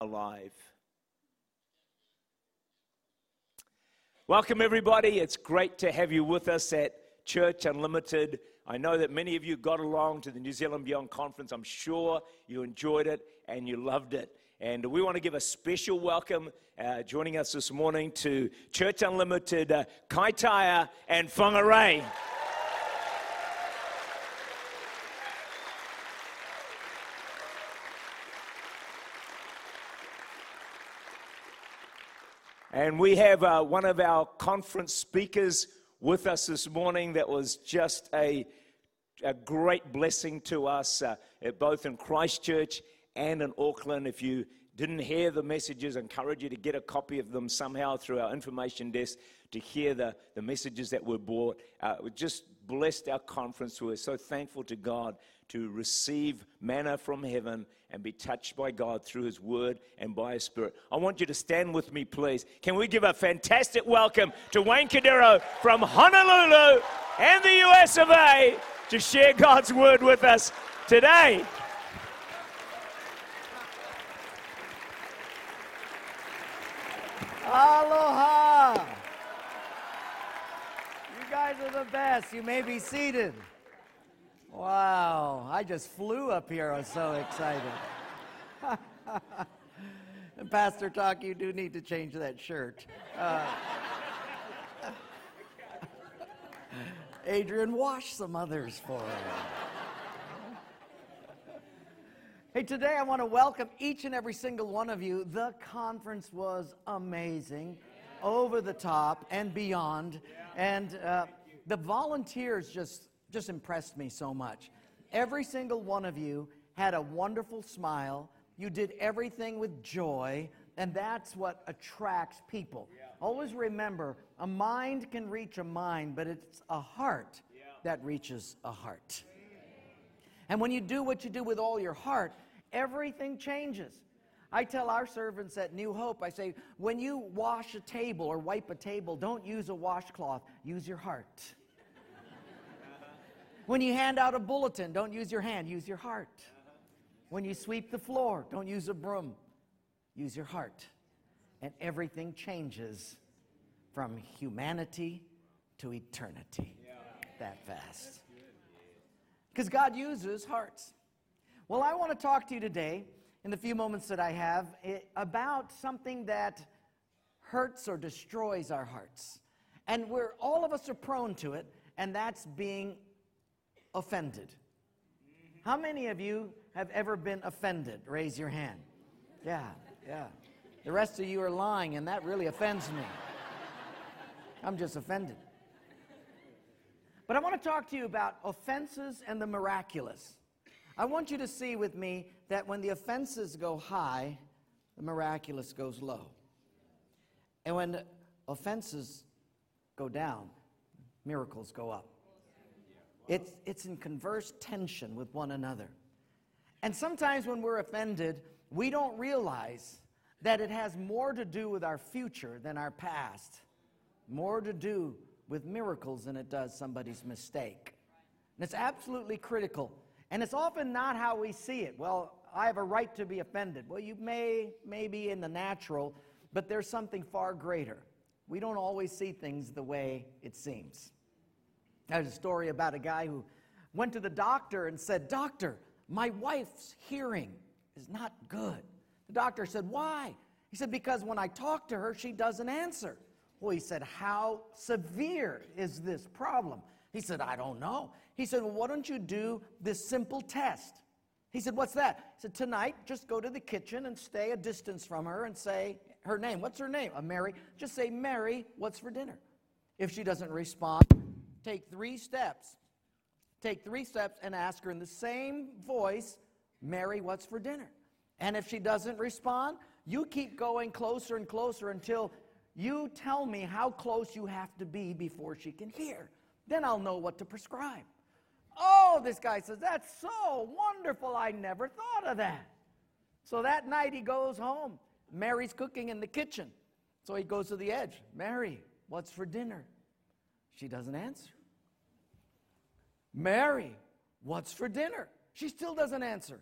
alive. Welcome, everybody. It's great to have you with us at Church Unlimited. I know that many of you got along to the New Zealand Beyond Conference. I'm sure you enjoyed it and you loved it. And we want to give a special welcome uh, joining us this morning to Church Unlimited, uh, Kaitaia and Whangarei. And we have uh, one of our conference speakers with us this morning that was just a, a great blessing to us, uh, both in Christchurch and in Auckland. If you didn't hear the messages, I encourage you to get a copy of them somehow through our information desk to hear the, the messages that were brought. Uh, it blessed our conference. We're so thankful to God to receive manna from heaven and be touched by God through His Word and by His Spirit. I want you to stand with me, please. Can we give a fantastic welcome to Wayne Cordeiro from Honolulu and the US of A to share God's Word with us today? Aloha! Guys are the best. You may be seated. Wow, I just flew up here. I was so excited. and Pastor Talk, you do need to change that shirt. Uh, Adrian, wash some others for us. Hey, today I want to welcome each and every single one of you. The conference was amazing, over the top and beyond. And uh, the volunteers just just impressed me so much. Every single one of you had a wonderful smile. You did everything with joy, and that's what attracts people. Yeah. Always remember a mind can reach a mind, but it's a heart yeah. that reaches a heart. And when you do what you do with all your heart, everything changes. I tell our servants at New Hope, I say, when you wash a table or wipe a table, don't use a washcloth, use your heart. When you hand out a bulletin, don't use your hand, use your heart. Uh-huh. When you sweep the floor, don't use a broom, use your heart. And everything changes from humanity to eternity that fast. Because God uses hearts. Well, I want to talk to you today, in the few moments that I have, about something that hurts or destroys our hearts. And we're all of us are prone to it, and that's being offended? How many of you have ever been offended? Raise your hand. Yeah, yeah. The rest of you are lying, and that really offends me. I'm just offended. But I want to talk to you about offenses and the miraculous. I want you to see with me that when the offenses go high, the miraculous goes low. And when offenses go down, miracles go up. It's, it's in converse tension with one another. And sometimes when we're offended, we don't realize that it has more to do with our future than our past, more to do with miracles than it does somebody's mistake. And it's absolutely critical. And it's often not how we see it. Well, I have a right to be offended. Well, you may, may be in the natural, but there's something far greater. We don't always see things the way it seems. There's a story about a guy who went to the doctor and said, Doctor, my wife's hearing is not good. The doctor said, Why? He said, Because when I talk to her, she doesn't answer. Well, he said, How severe is this problem? He said, I don't know. He said, Well, why don't you do this simple test? He said, What's that? He said, Tonight, just go to the kitchen and stay a distance from her and say her name. What's her name? A Mary. Just say, Mary, what's for dinner? If she doesn't respond, take three steps. Take three steps and ask her in the same voice, Mary, what's for dinner? And if she doesn't respond, you keep going closer and closer until you tell me how close you have to be before she can hear. Then I'll know what to prescribe. Oh, this guy says, That's so wonderful. I never thought of that. So that night he goes home. Mary's cooking in the kitchen. So he goes to the edge. Mary, what's for dinner? She doesn't answer. Mary, what's for dinner? She still doesn't answer.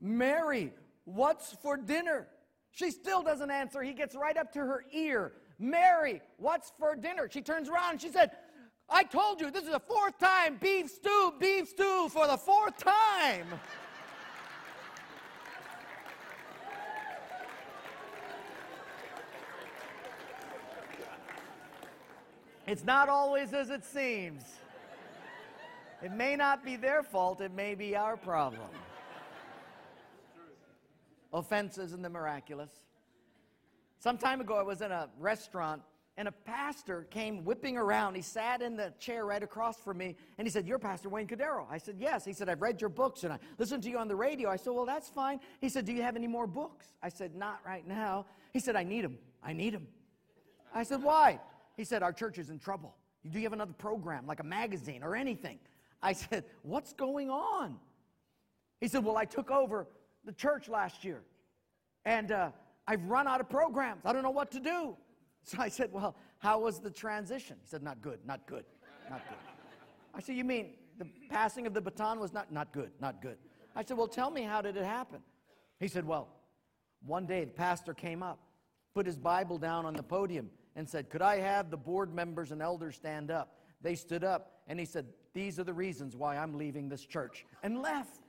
Mary, what's for dinner? She still doesn't answer. He gets right up to her ear. Mary, what's for dinner? She turns around she said, I told you this is the fourth time beef stew, beef stew for the fourth time. It's not always as it seems. It may not be their fault, it may be our problem. Offenses in the miraculous. Some time ago, I was in a restaurant and a pastor came whipping around. He sat in the chair right across from me and he said, You're Pastor Wayne Cordeiro. I said, Yes. He said, I've read your books and I listened to you on the radio. I said, Well, that's fine. He said, Do you have any more books? I said, Not right now. He said, I need them. I need them. I said, Why? He said, Our church is in trouble. Do you have another program, like a magazine or anything? I said, What's going on? He said, Well, I took over the church last year and uh, I've run out of programs. I don't know what to do. So I said, Well, how was the transition? He said, Not good, not good, not good. I said, You mean the passing of the baton was not, not good, not good? I said, Well, tell me, how did it happen? He said, Well, one day the pastor came up, put his Bible down on the podium, and said, Could I have the board members and elders stand up? They stood up, and he said, These are the reasons why I'm leaving this church, and left.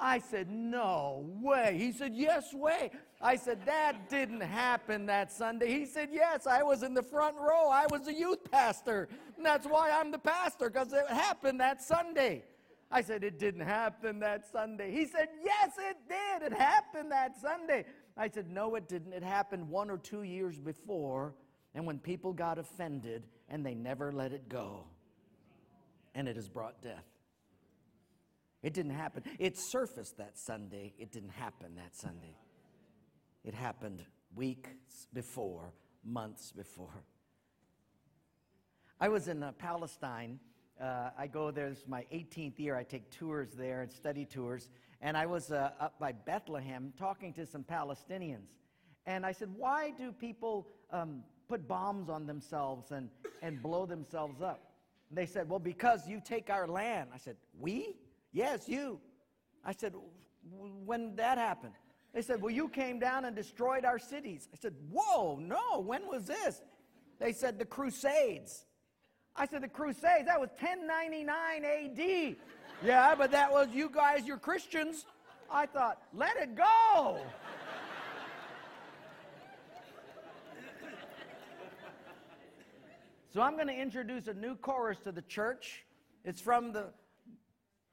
I said, No way. He said, Yes, way. I said, That didn't happen that Sunday. He said, Yes, I was in the front row. I was a youth pastor. And that's why I'm the pastor, because it happened that Sunday. I said, It didn't happen that Sunday. He said, Yes, it did. It happened that Sunday. I said, No, it didn't. It happened one or two years before. And when people got offended and they never let it go, and it has brought death. It didn't happen. It surfaced that Sunday. It didn't happen that Sunday. It happened weeks before, months before. I was in uh, Palestine. Uh, I go there, is my 18th year. I take tours there and study tours. And I was uh, up by Bethlehem talking to some Palestinians. And I said, Why do people um, put bombs on themselves and, and blow themselves up? And they said, Well, because you take our land. I said, We? Yes, you. I said, When did that happen? They said, Well, you came down and destroyed our cities. I said, Whoa, no, when was this? They said, The Crusades. I said, The Crusades, that was 1099 AD. yeah, but that was you guys, you're Christians. I thought, Let it go. so I'm going to introduce a new chorus to the church. It's from the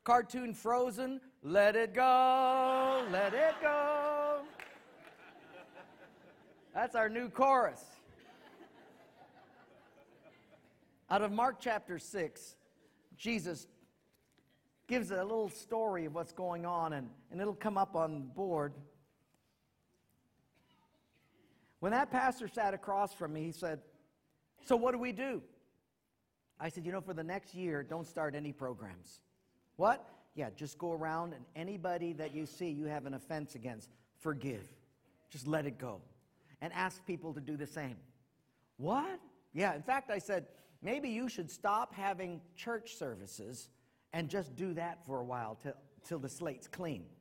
cartoon Frozen, let it go, let it go. That's our new chorus. Out of Mark chapter 6, Jesus gives a little story of what's going on, and, and it'll come up on the board. When that pastor sat across from me, he said, So what do we do? I said, You know, for the next year, don't start any programs. What? Yeah, just go around and anybody that you see you have an offense against, forgive. Just let it go. And ask people to do the same. What? Yeah, in fact, I said, maybe you should stop having church services and just do that for a while till, till the slate's clean.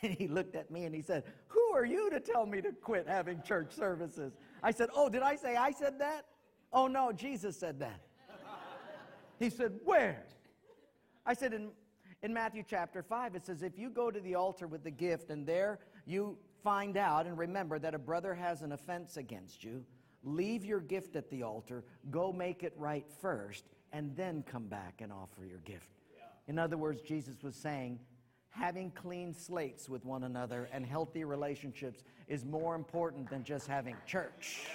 And he looked at me and he said, Who are you to tell me to quit having church services? I said, Oh, did I say I said that? Oh, no, Jesus said that. He said, Where? I said, In in Matthew chapter 5, it says, If you go to the altar with the gift and there you find out and remember that a brother has an offense against you, leave your gift at the altar, go make it right first, and then come back and offer your gift. In other words, Jesus was saying, having clean slates with one another and healthy relationships is more important than just having church.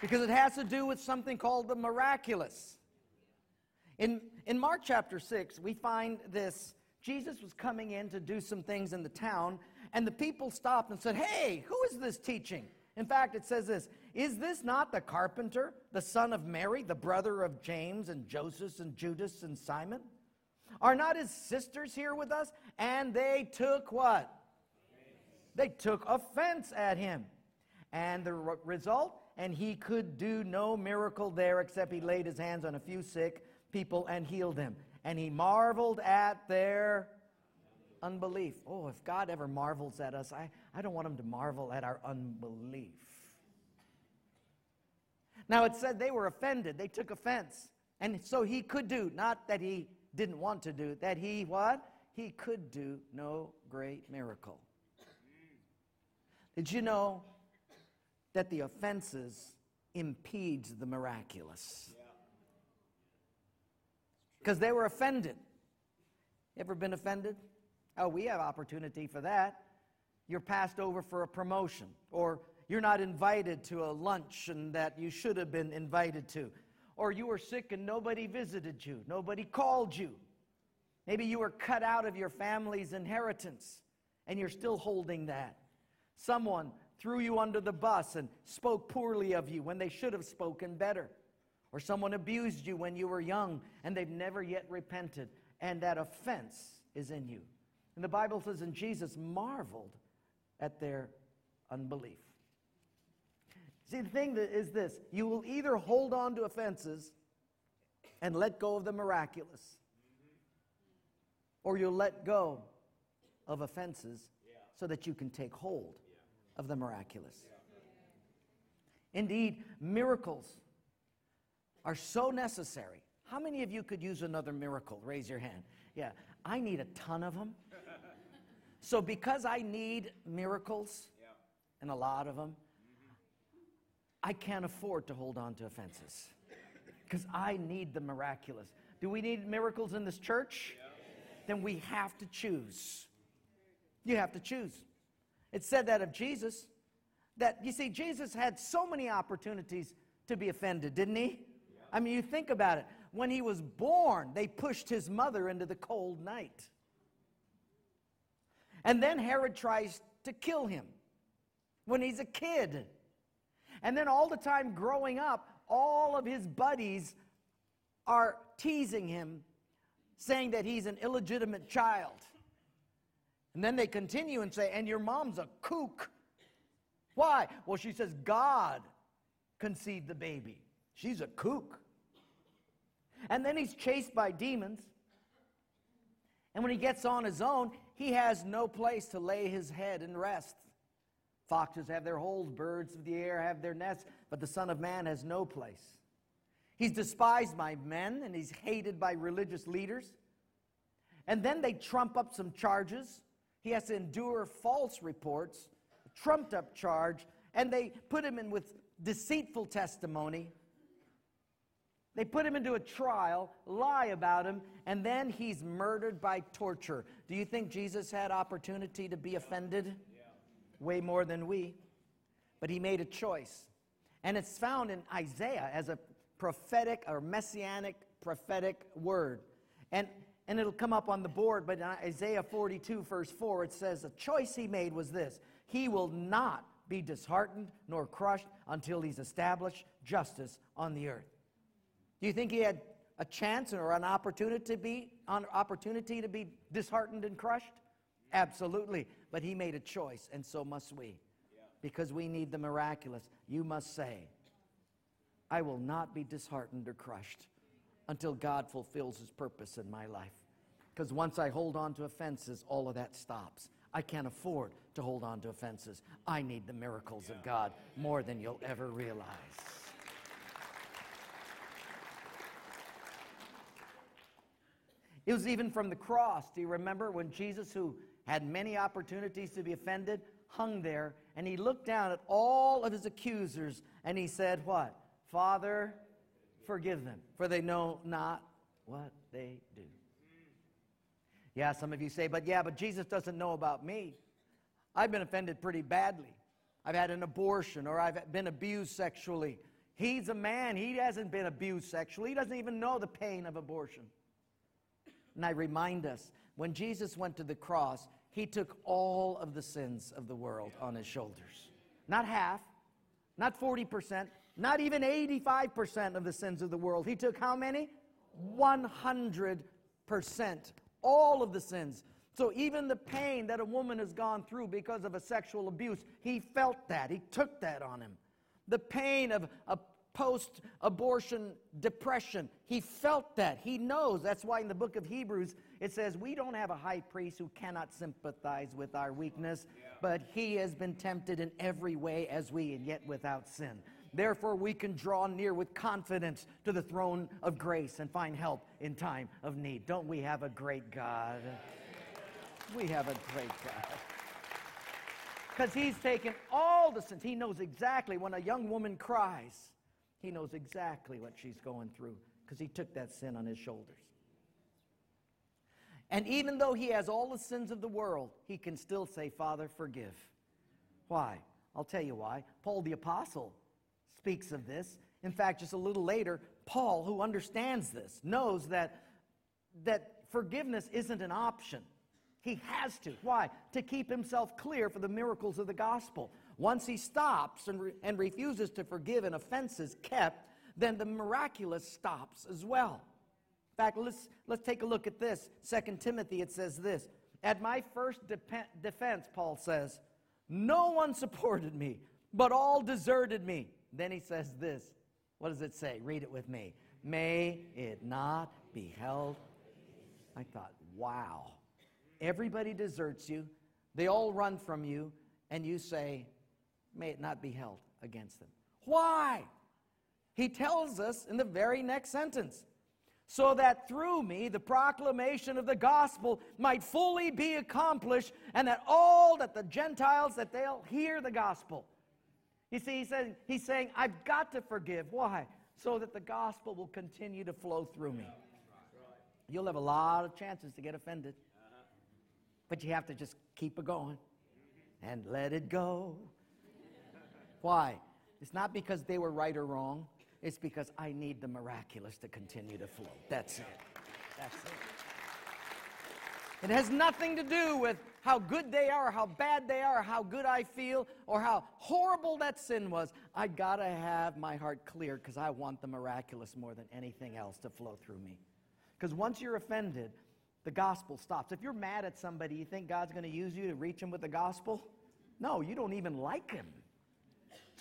Because it has to do with something called the miraculous. In, in Mark chapter 6, we find this Jesus was coming in to do some things in the town, and the people stopped and said, Hey, who is this teaching? In fact, it says this Is this not the carpenter, the son of Mary, the brother of James and Joseph and Judas and Simon? Are not his sisters here with us? And they took what? They took offense at him. And the result? And he could do no miracle there except he laid his hands on a few sick people and healed them. And he marveled at their unbelief. Oh, if God ever marvels at us, I, I don't want him to marvel at our unbelief. Now it said they were offended, they took offense. And so he could do, not that he didn't want to do, that he what? He could do no great miracle. Did you know that the offenses impedes the miraculous? Because they were offended. Ever been offended? Oh, we have opportunity for that. You're passed over for a promotion, or you're not invited to a luncheon that you should have been invited to, or you were sick and nobody visited you, nobody called you. Maybe you were cut out of your family's inheritance and you're still holding that. Someone threw you under the bus and spoke poorly of you when they should have spoken better. Or someone abused you when you were young and they've never yet repented, and that offense is in you. And the Bible says, and Jesus marveled at their unbelief. See, the thing is this you will either hold on to offenses and let go of the miraculous, or you'll let go of offenses so that you can take hold of the miraculous. Indeed, miracles are so necessary. How many of you could use another miracle? Raise your hand. Yeah, I need a ton of them. So, because I need miracles, and a lot of them, mm-hmm. I can't afford to hold on to offenses because I need the miraculous. Do we need miracles in this church? Then we have to choose. You have to choose. It said that of Jesus, that you see, Jesus had so many opportunities to be offended, didn't he? I mean, you think about it. When he was born, they pushed his mother into the cold night. And then Herod tries to kill him when he's a kid. And then all the time growing up, all of his buddies are teasing him, saying that he's an illegitimate child. And then they continue and say, and your mom's a kook. Why? Well, she says, God conceived the baby. She's a kook. And then he's chased by demons. And when he gets on his own, he has no place to lay his head and rest. Foxes have their holes, birds of the air have their nests, but the Son of Man has no place. He's despised by men and he's hated by religious leaders. And then they trump up some charges. He has to endure false reports, trumped up charge, and they put him in with deceitful testimony. They put him into a trial, lie about him, and then he's murdered by torture. Do you think Jesus had opportunity to be offended? Yeah. Way more than we. But he made a choice. And it's found in Isaiah as a prophetic or messianic prophetic word. And, and it'll come up on the board, but in Isaiah 42, verse 4, it says, The choice he made was this He will not be disheartened nor crushed until he's established justice on the earth. Do you think he had a chance or an opportunity to be, an opportunity to be disheartened and crushed? Absolutely. But he made a choice, and so must we. Because we need the miraculous. You must say, I will not be disheartened or crushed until God fulfills his purpose in my life. Because once I hold on to offenses, all of that stops. I can't afford to hold on to offenses. I need the miracles of God more than you'll ever realize. It was even from the cross. Do you remember when Jesus, who had many opportunities to be offended, hung there and he looked down at all of his accusers and he said, What? Father, forgive them, for they know not what they do. Yeah, some of you say, But yeah, but Jesus doesn't know about me. I've been offended pretty badly. I've had an abortion or I've been abused sexually. He's a man, he hasn't been abused sexually, he doesn't even know the pain of abortion. And I remind us when Jesus went to the cross, he took all of the sins of the world on his shoulders. Not half, not 40%, not even 85% of the sins of the world. He took how many? 100%. All of the sins. So even the pain that a woman has gone through because of a sexual abuse, he felt that. He took that on him. The pain of a post abortion depression. He felt that. He knows. That's why in the book of Hebrews it says, We don't have a high priest who cannot sympathize with our weakness, but he has been tempted in every way as we, and yet without sin. Therefore, we can draw near with confidence to the throne of grace and find help in time of need. Don't we have a great God? We have a great God. Because he's taken all the sins. He knows exactly when a young woman cries, he knows exactly what she's going through because he took that sin on his shoulders. And even though he has all the sins of the world, he can still say, Father, forgive. Why? I'll tell you why. Paul the Apostle speaks of this. In fact, just a little later, Paul, who understands this, knows that, that forgiveness isn't an option. He has to. Why? To keep himself clear for the miracles of the gospel. Once he stops and, re- and refuses to forgive an offense is kept, then the miraculous stops as well. In fact, let's, let's take a look at this. Second Timothy, it says this At my first defense, Paul says, no one supported me, but all deserted me. Then he says this. What does it say? Read it with me. May it not be held. I thought, wow. Everybody deserts you, they all run from you, and you say, may it not be held against them. Why? He tells us in the very next sentence so that through me the proclamation of the gospel might fully be accomplished and that all that the gentiles that they'll hear the gospel. You see he says, he's saying i've got to forgive. Why? So that the gospel will continue to flow through me. You'll have a lot of chances to get offended but you have to just keep it going and let it go why? It's not because they were right or wrong. It's because I need the miraculous to continue to flow. That's it. That's it. It has nothing to do with how good they are, how bad they are, how good I feel, or how horrible that sin was. I gotta have my heart clear because I want the miraculous more than anything else to flow through me. Because once you're offended, the gospel stops. If you're mad at somebody, you think God's gonna use you to reach him with the gospel? No, you don't even like him.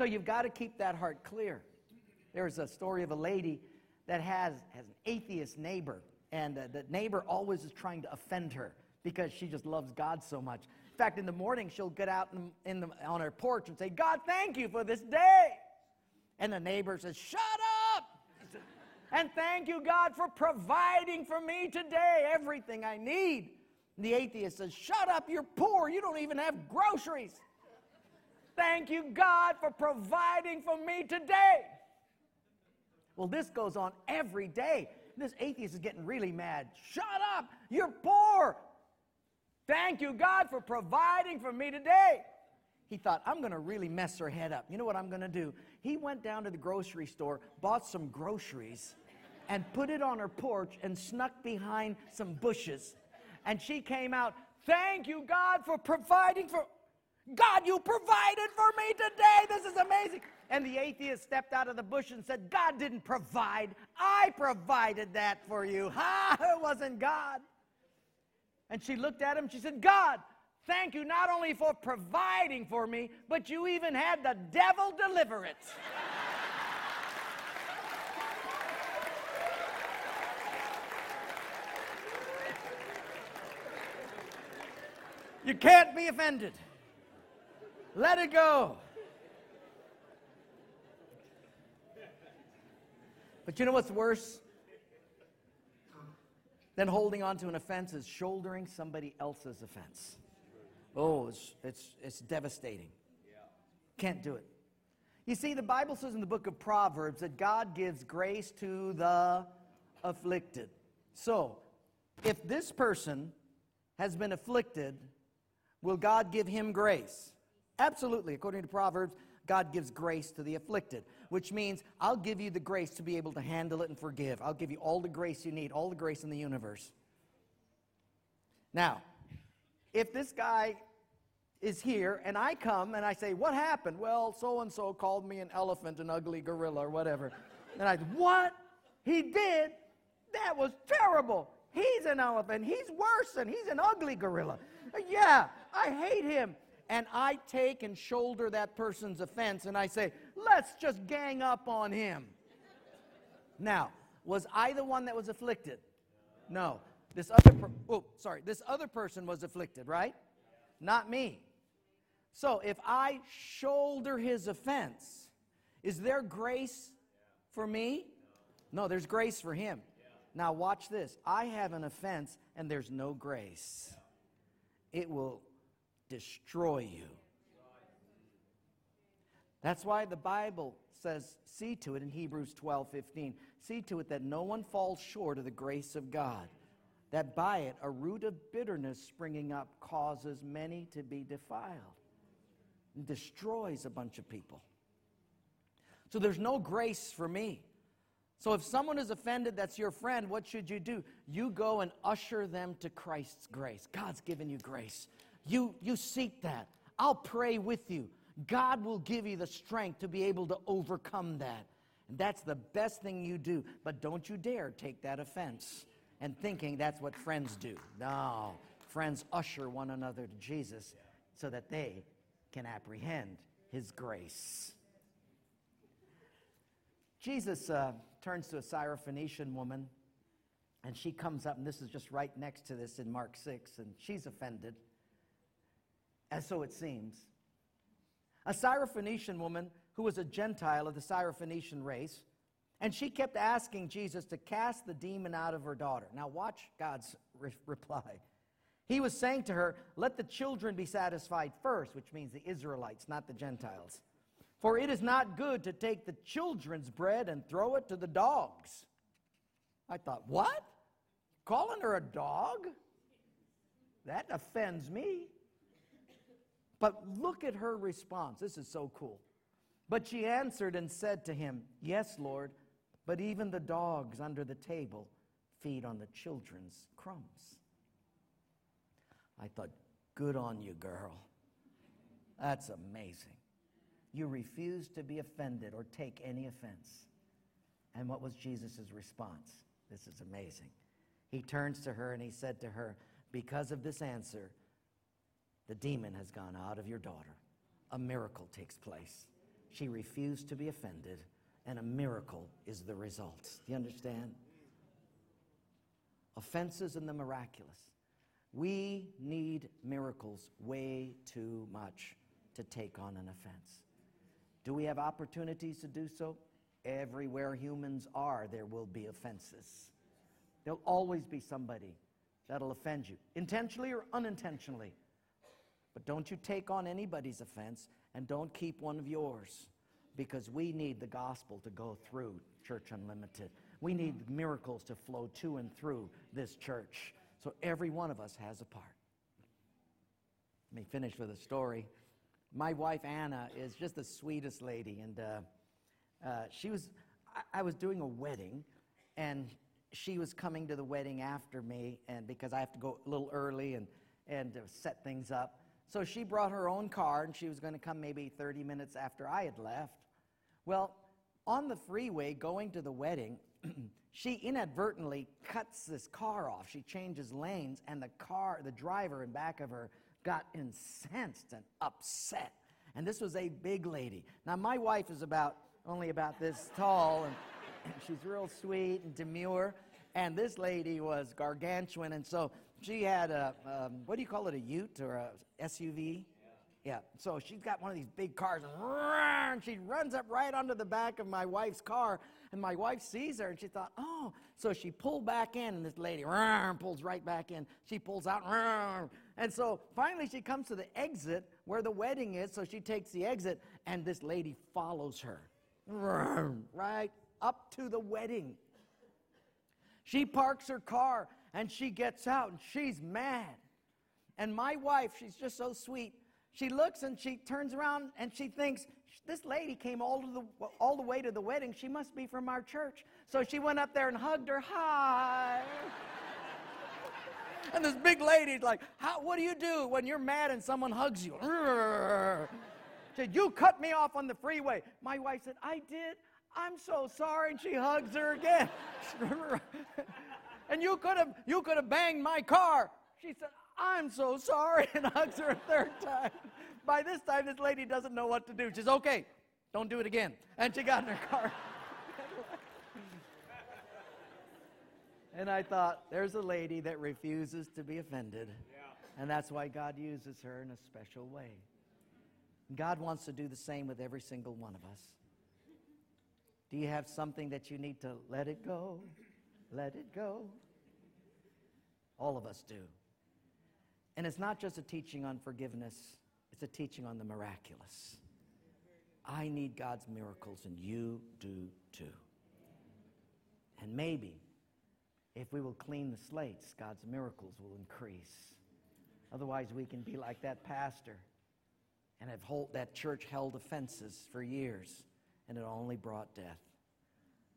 So you've got to keep that heart clear. There's a story of a lady that has, has an atheist neighbor, and uh, the neighbor always is trying to offend her because she just loves God so much. In fact, in the morning, she'll get out in, in the, on her porch and say, God, thank you for this day. And the neighbor says, Shut up! and thank you, God, for providing for me today everything I need. And the atheist says, Shut up, you're poor. You don't even have groceries. Thank you, God, for providing for me today. Well, this goes on every day. This atheist is getting really mad. Shut up! You're poor! Thank you, God, for providing for me today. He thought, I'm going to really mess her head up. You know what I'm going to do? He went down to the grocery store, bought some groceries, and put it on her porch and snuck behind some bushes. And she came out, Thank you, God, for providing for. God, you provided for me today. This is amazing. And the atheist stepped out of the bush and said, God didn't provide. I provided that for you. Ha, it wasn't God. And she looked at him. She said, God, thank you not only for providing for me, but you even had the devil deliver it. you can't be offended. Let it go. But you know what's worse than holding on to an offense is shouldering somebody else's offense. Oh, it's, it's, it's devastating. Can't do it. You see, the Bible says in the book of Proverbs that God gives grace to the afflicted. So, if this person has been afflicted, will God give him grace? Absolutely. According to Proverbs, God gives grace to the afflicted, which means I'll give you the grace to be able to handle it and forgive. I'll give you all the grace you need, all the grace in the universe. Now, if this guy is here and I come and I say, What happened? Well, so and so called me an elephant, an ugly gorilla, or whatever. And I, What? He did? That was terrible. He's an elephant. He's worse than he's an ugly gorilla. Yeah, I hate him and I take and shoulder that person's offense and I say, Let's just gang up on him. Now, was I the one that was afflicted? No. This other per- oh, sorry, this other person was afflicted, right? Not me. So if I shoulder his offense, is there grace for me? No, there's grace for him. Now watch this. I have an offense and there's no grace. It will destroy you. That's why the Bible says, see to it in Hebrews 12 15, see to it that no one falls short of the grace of God, that by it a root of bitterness springing up causes many to be defiled and destroys a bunch of people. So there's no grace for me. So if someone is offended that's your friend, what should you do? You go and usher them to Christ's grace. God's given you grace. You, you seek that. I'll pray with you. God will give you the strength to be able to overcome that. And that's the best thing you do. But don't you dare take that offense and thinking that's what friends do. No. Friends usher one another to Jesus so that they can apprehend his grace. Jesus uh, turns to a Syrophoenician woman, and she comes up, and this is just right next to this in Mark 6, and she's offended. And so it seems. A Syrophoenician woman who was a Gentile of the Syrophoenician race, and she kept asking Jesus to cast the demon out of her daughter. Now, watch God's re- reply. He was saying to her, Let the children be satisfied first, which means the Israelites, not the Gentiles. For it is not good to take the children's bread and throw it to the dogs. I thought, What? Calling her a dog? That offends me. But look at her response. This is so cool. But she answered and said to him, Yes, Lord, but even the dogs under the table feed on the children's crumbs. I thought, Good on you, girl. That's amazing. You refuse to be offended or take any offense. And what was Jesus' response? This is amazing. He turns to her and he said to her, Because of this answer, the demon has gone out of your daughter. A miracle takes place. She refused to be offended, and a miracle is the result. Do you understand? Offenses and the miraculous. We need miracles way too much to take on an offense. Do we have opportunities to do so? Everywhere humans are, there will be offenses. There'll always be somebody that'll offend you, intentionally or unintentionally. But don't you take on anybody's offense and don't keep one of yours because we need the gospel to go through Church Unlimited. We need miracles to flow to and through this church. So every one of us has a part. Let me finish with a story. My wife Anna is just the sweetest lady, and uh, uh, she was. I, I was doing a wedding, and she was coming to the wedding after me, and because I have to go a little early and and set things up. So she brought her own car, and she was going to come maybe 30 minutes after I had left. Well, on the freeway going to the wedding, she inadvertently cuts this car off. She changes lanes, and the car, the driver in back of her, got incensed and upset. And this was a big lady. Now, my wife is about only about this tall, and, and she's real sweet and demure. And this lady was gargantuan, and so she had a, um, what do you call it, a ute or a SUV? Yeah. So she's got one of these big cars, and she runs up right onto the back of my wife's car, and my wife sees her, and she thought, oh. So she pulled back in, and this lady pulls right back in. She pulls out, and so finally she comes to the exit where the wedding is, so she takes the exit, and this lady follows her right up to the wedding. She parks her car and she gets out and she's mad. And my wife, she's just so sweet. She looks and she turns around and she thinks, this lady came all, the, all the way to the wedding. She must be from our church. So she went up there and hugged her. Hi. and this big lady's like, What do you do when you're mad and someone hugs you? She said, You cut me off on the freeway. My wife said, I did. I'm so sorry. And she hugs her again. and you could have you could have banged my car. She said, I'm so sorry, and hugs her a third time. By this time, this lady doesn't know what to do. She says, Okay, Don't do it again. And she got in her car. and I thought, there's a lady that refuses to be offended. And that's why God uses her in a special way. God wants to do the same with every single one of us. Do you have something that you need to let it go? Let it go. All of us do. And it's not just a teaching on forgiveness, it's a teaching on the miraculous. I need God's miracles, and you do too. And maybe if we will clean the slates, God's miracles will increase. Otherwise, we can be like that pastor and have hold, that church held offenses for years, and it only brought death.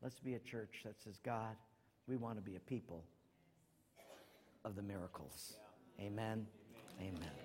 Let's be a church that says, God, we want to be a people of the miracles. Amen. Amen.